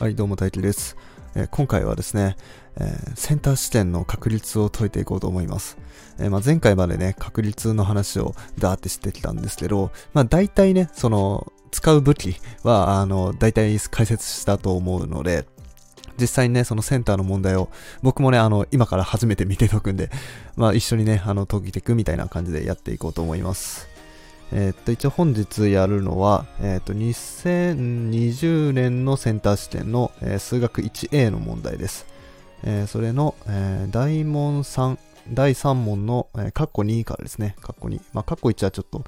はい、どうも大輝です、えー今回はですね、えーセンター視点の確率を解いていこうと思います。えーまあ、前回までね、確率の話をダーってしてきたんですけど、まあ大体ね、その、使う武器は、あの、大体解説したと思うので、実際にね、そのセンターの問題を、僕もね、あの、今から初めて見て解くんで、まあ一緒にね、あの、解いていくみたいな感じでやっていこうと思います。えーっと、一応本日やるのは、えーっと、2020年のセンター試験の、えー数学 1A の問題です。えそれの、え大問3、第3問の、えー、カッコ2からですね。カッコ2。まあ、カッコ1はちょっと、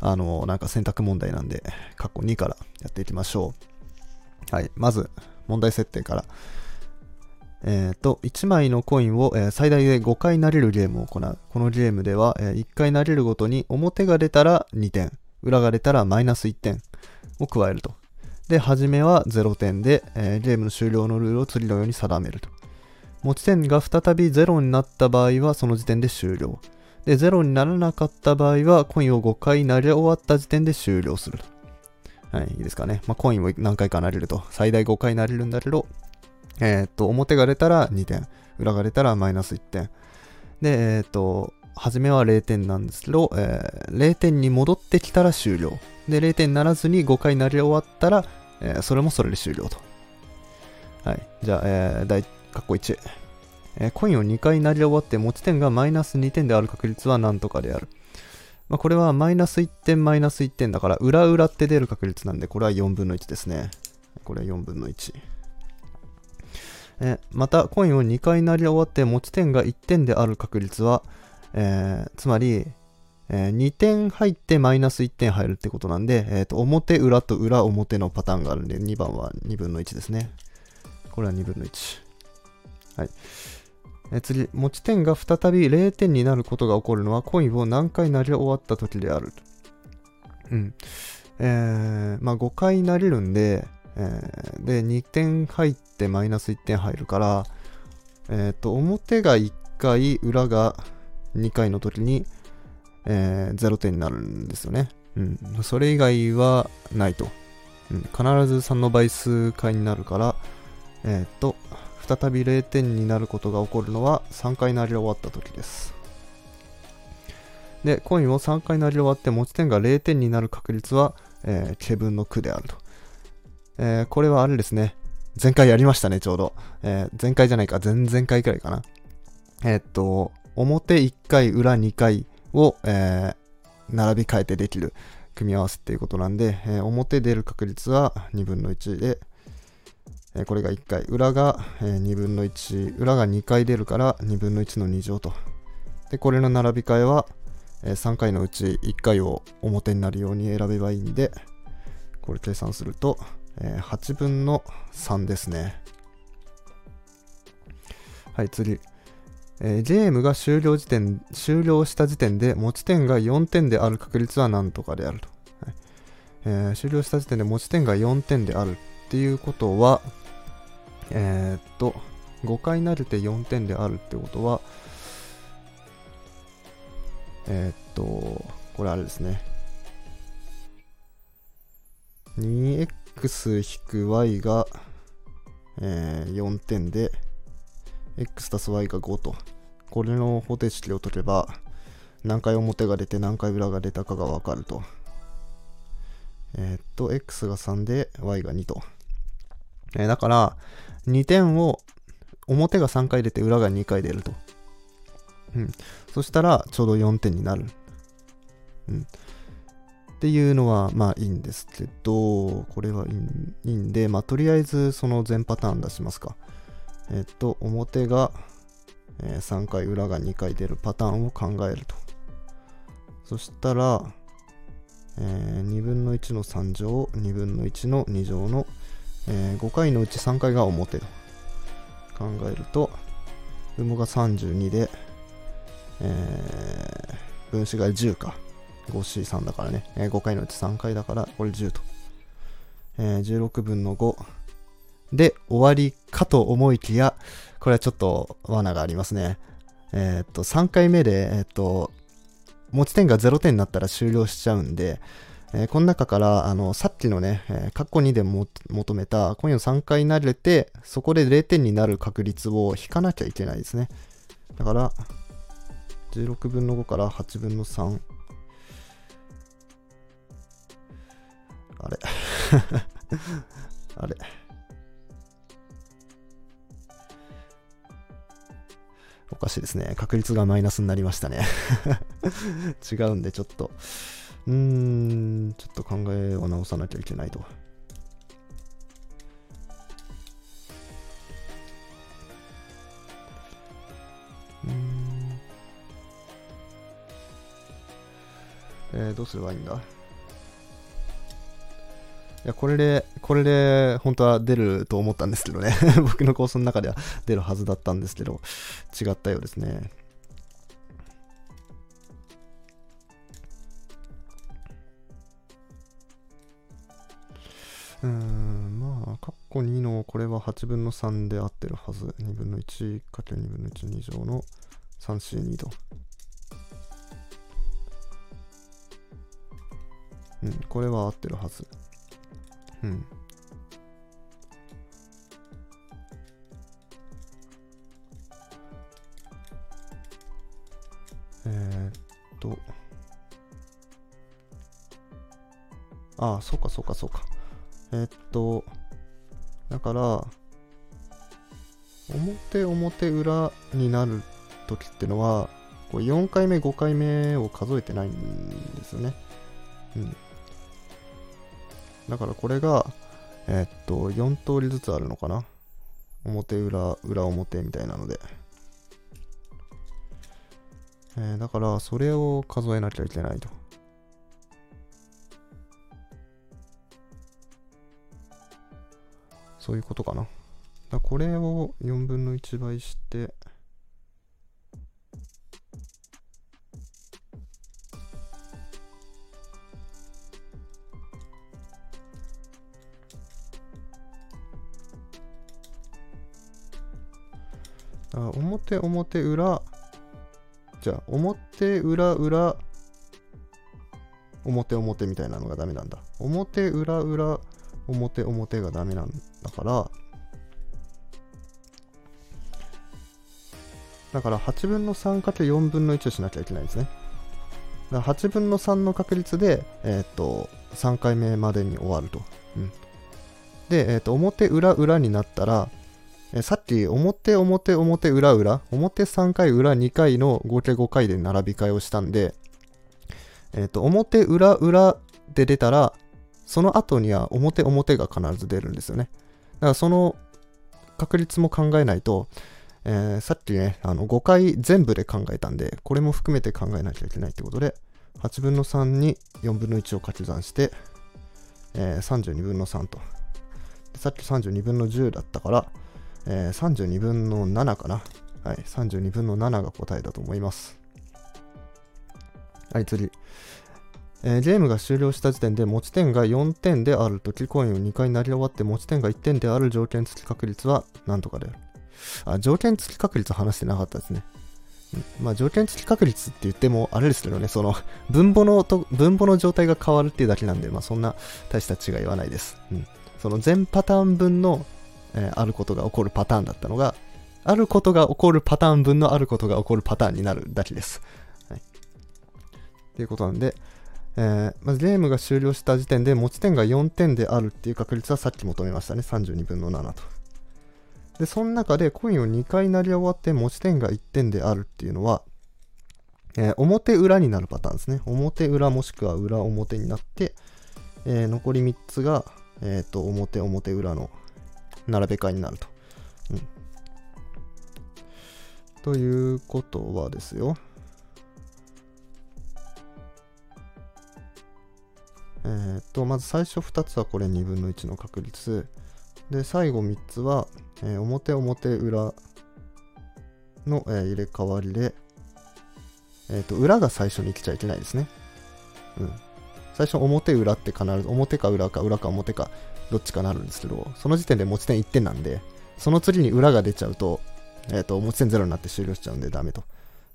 あのなんか選択問題なんで、カッコ2からやっていきましょう。はい。まず、問題設定から。えっ、と、1枚のコインを、えー最大で5回投げるゲームを行う。このゲームでは、え1回投げるごとに表が出たら2点、裏が出たらマイナス1点を加えると。で、初めは0点で、えーゲームの終了のルールを次のように定めると。持ち点が再び0になった場合はその時点で終了。で、0にならなかった場合はコインを5回投げ終わった時点で終了する。はい、いいですかね。まあ、コインを何回か投げると。最大5回投げるんだけど、えーっと、表が出たら2点、裏が出たらマイナス1点。で、えーっと、初めは0点なんですけど、えー0点に戻ってきたら終了。で、0点にならずに5回投げ終わったら、えーそれもそれで終了と。はい。じゃあ、えー、第、カッコ1。えーコインを2回投げ終わって持ち点がマイナス2点である確率は何とかである。まあ、これはマイナス1点マイナス1点だから、裏裏って出る確率なんで、これは4分の1ですね。これは4分の1。えまた、コインを2回投げ終わって持ち点が1点である確率は、えーつまり、えー2点入ってマイナス1点入るってことなんで、えーと表裏と裏表のパターンがあるんで、2番は2分の1ですね。これは2分の1。はい。え次、持ち点が再び0点になることが起こるのは、コインを何回投げ終わった時である。うん。えー、まあ5回投げるんで、えーで、2点入っててマイナス1点入るから、えっ、と、表が1回、裏が2回の時に、えー0点になるんですよね。うん。それ以外はないと。うん。必ず3の倍数回になるから、えっ、と、再び0点になることが起こるのは3回投げ終わった時です。で、コインを3回投げ終わって持ち点が0点になる確率は、えー、ケ分の9であると。えーこれはあれですね。前回やりましたね、ちょうど。えー前回じゃないか、前々回くらいかな。えーっと、表1回、裏2回を、えー並び替えてできる組み合わせっていうことなんで、えー表出る確率は2分の1で、えーこれが1回、裏が、えー2分の1、裏が2回出るから2分の1の2乗と。で、これの並び替えは、えー3回のうち1回を表になるように選べばいいんで、これ計算すると、8分の3ですね。はい、次。えーゲームが終了時点、終了した時点で持ち点が4点である確率は何とかであると。えー終了した時点で持ち点が4点であるっていうことは、えーっと、5回慣れて4点であるってことは、えっと、これあれですね。2x x-y が、えー4点で、x たす y が5と。これの方程式を解けば、何回表が出て何回裏が出たかがわかると。えーっと、x が3で y が2と。えーだから、2点を、表が3回出て裏が2回出ると。うん。そしたら、ちょうど4点になる。うん。っていうのは、まあいいんですけど、これはいいんで、まあとりあえずその全パターン出しますか。えっと、表が、え3回、裏が2回出るパターンを考えると。そしたら、えー2分の1の3乗、2分の1の2乗の、え5回のうち3回が表と考えると、分母が32で、えー分子が10か。5C3 だからね、えー5回のうち3回だから、これ10と。えー16分の5で終わりかと思いきや、これはちょっと罠がありますね。えーっと、3回目で、えーっと、持ち点が0点になったら終了しちゃうんで、えー、この中から、あの、さっきのね、えー、括弧2でも求めた、コインを3回慣れて、そこで0点になる確率を引かなきゃいけないですね。だから、16分の5から8分の3。あれあれおかしいですね。確率がマイナスになりましたね違うんで、ちょっと。うーん、ちょっと考えを直さなきゃいけないと。うん。えー、どうすればいいんだ？いや、これで、これで、本当は出ると思ったんですけどね 僕の構想の中では出るはずだったんですけど、違ったようですね。うん、まあ、括弧2のこれは8分の3で合ってるはず。2分の 1×2 分の1、2乗の 3C2 と。うん、これは合ってるはず。うん。えー、っと。ああ、そうかそうかそうか。えー、っと、だから、表表裏になる時ってのは、こう4回目、5回目を数えてないんですよね。うん。だからこれが、えー、っと、4通りずつあるのかな。表裏、裏表みたいなので。えー、だから、それを数えなきゃいけないと。そういうことかな。だこれを4分の1倍して、あ表表裏。じゃあ表裏裏。表表みたいなのがダメなんだ。表裏裏。表表がダメなんだから。だから8分の 3×4 分の1をしなきゃいけないんですね。だから8分の3の確率で、えー、っと3回目までに終わると、うん、で、えー、っと表裏裏になったらえさっき表表表裏裏表3回裏2回の合計5回で並び替えをしたんで、えっ、ー、と表裏裏で出たらその後には表表が必ず出るんですよね。だからその確率も考えないと、えー、さっきねあの5回全部で考えたんでこれも含めて考えなきゃいけないってことで8分の3に4分の1を掛け算して、えー、32分の3と。さっき32分の10だったからえー、32分の7かな。はい、32分の7が答えだと思います。はい、次。えー、ゲームが終了した時点で持ち点が4点であるとき、コインを2回なり終わって持ち点が1点である条件付き確率は何とかである。あ、条件付き確率話してなかったですね。まあ、条件付き確率って言っても、あれですけどね、その、分母のと、分母の状態が変わるっていうだけなんで、まあ、そんな大した違いはないです。うん。その全パターン分のえー、あることが起こるパターンだったのが、あることが起こるパターン分のあることが起こるパターンになるだけです。はい。っていうことなんで、えー、まずゲームが終了した時点で持ち点が4点であるっていう確率はさっき求めましたね。32分の7と。で、その中でコインを2回なり終わって持ち点が1点であるっていうのは、えー、表裏になるパターンですね。表裏もしくは裏表になって、えー、残り3つが、えっ、と、表表裏の並べ替えになると。うん、ということはですよ。えー、っと、まず最初2つはこれ2分の1の確率。で、最後3つは、えー、表表裏の、えー、入れ替わりで、えっと、裏が最初に来ちゃいけないですね。うん。最初表裏って必ず表か裏か裏か表かどっちかなるんですけど、その時点で持ち点1点なんで、その次に裏が出ちゃうと、えっ、ー、と、持ち点0になって終了しちゃうんでダメと。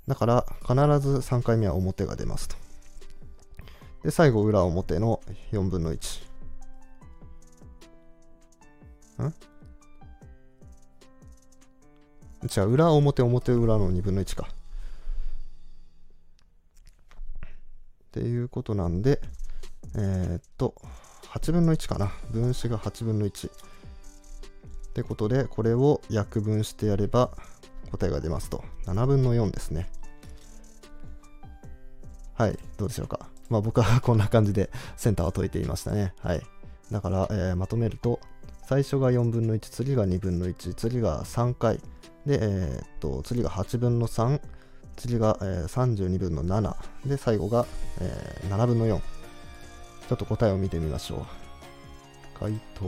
だから、必ず3回目は表が出ますと。で、最後、裏表の4分の1。ん？じゃあ、裏表表裏の2分の1か。っていうことなんで、えー、っと、8分の1かな。分子が8分の1。ってことで、これを約分してやれば答えが出ますと。7分の4ですね。はい、どうでしょうか。まあ僕はこんな感じでセンターを解いていましたね。はい。だから、えー、まとめると、最初が4分の1、次が2分の1、次が3回、で、えー、っと、次が8分の3、次が、えー、32分の7、で、最後が、えー、7分の4。ちょっと答えを見てみましょう。回答。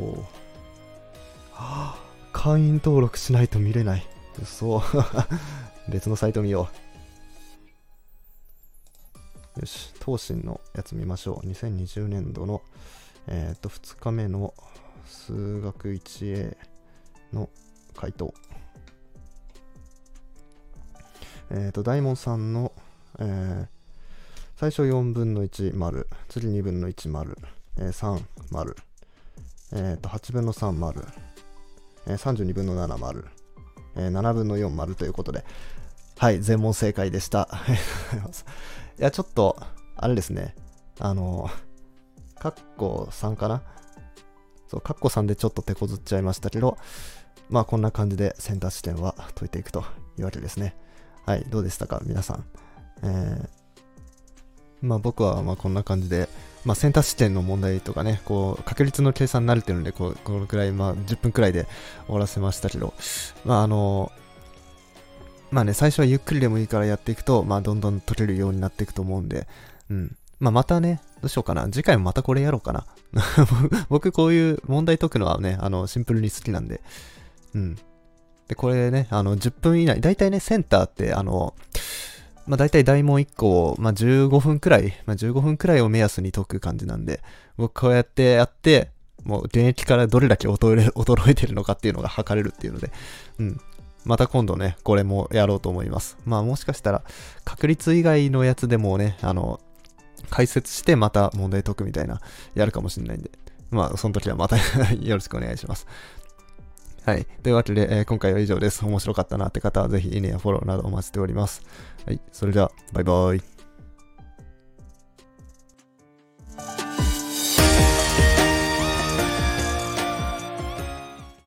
はあ、会員登録しないと見れない。嘘。別のサイト見よう。よし、東進のやつ見ましょう。2020年度の、えっ、と、2日目の数学 1A の回答。えっ、と、大門さんの、えー、最初4分の1丸、次2分の1丸、えー、3丸、えっ、と、8分の3丸、えー、32分の7丸、えー、7分の4丸ということで、はい、全問正解でした。いや、ちょっと、あれですね、あの、カッコ3かな？そう、カッコ3でちょっと手こずっちゃいましたけど、まあこんな感じでセンター試験は解いていくというわけですね。はい、どうでしたか？皆さん。えー、まあ僕はまこんな感じで、まあ、センター試験の問題とかね、こう、確率の計算に慣れてるんで、こう、このくらい、まあ、10分くらいで終わらせましたけど、まあ、あの、まあね、最初はゆっくりでもいいからやっていくと、まあ、どんどん解けるようになっていくと思うんで、うん。まあ、またね、どうしようかな。次回もまたこれやろうかな。僕、こういう問題解くのはね、あの、シンプルに好きなんで、うん。で、これね、あの、10分以内、だいたいね、センターって、あの、まあ、大体大問1個を、まあ、15分くらい、まあ、15分くらいを目安に解く感じなんで、僕こうやってやって、もう現役からどれだけ 衰えてるのかっていうのが測れるっていうので、うん。また今度ね、これもやろうと思います。まあもしかしたら、確率以外のやつでもね、あの、解説してまた問題解くみたいな、やるかもしれないんで、まあその時はまた よろしくお願いします。はい。というわけで、えー、今回は以上です。面白かったなって方はぜひいいねやフォローなどお待ちしております。はい。それでは、バイバイ。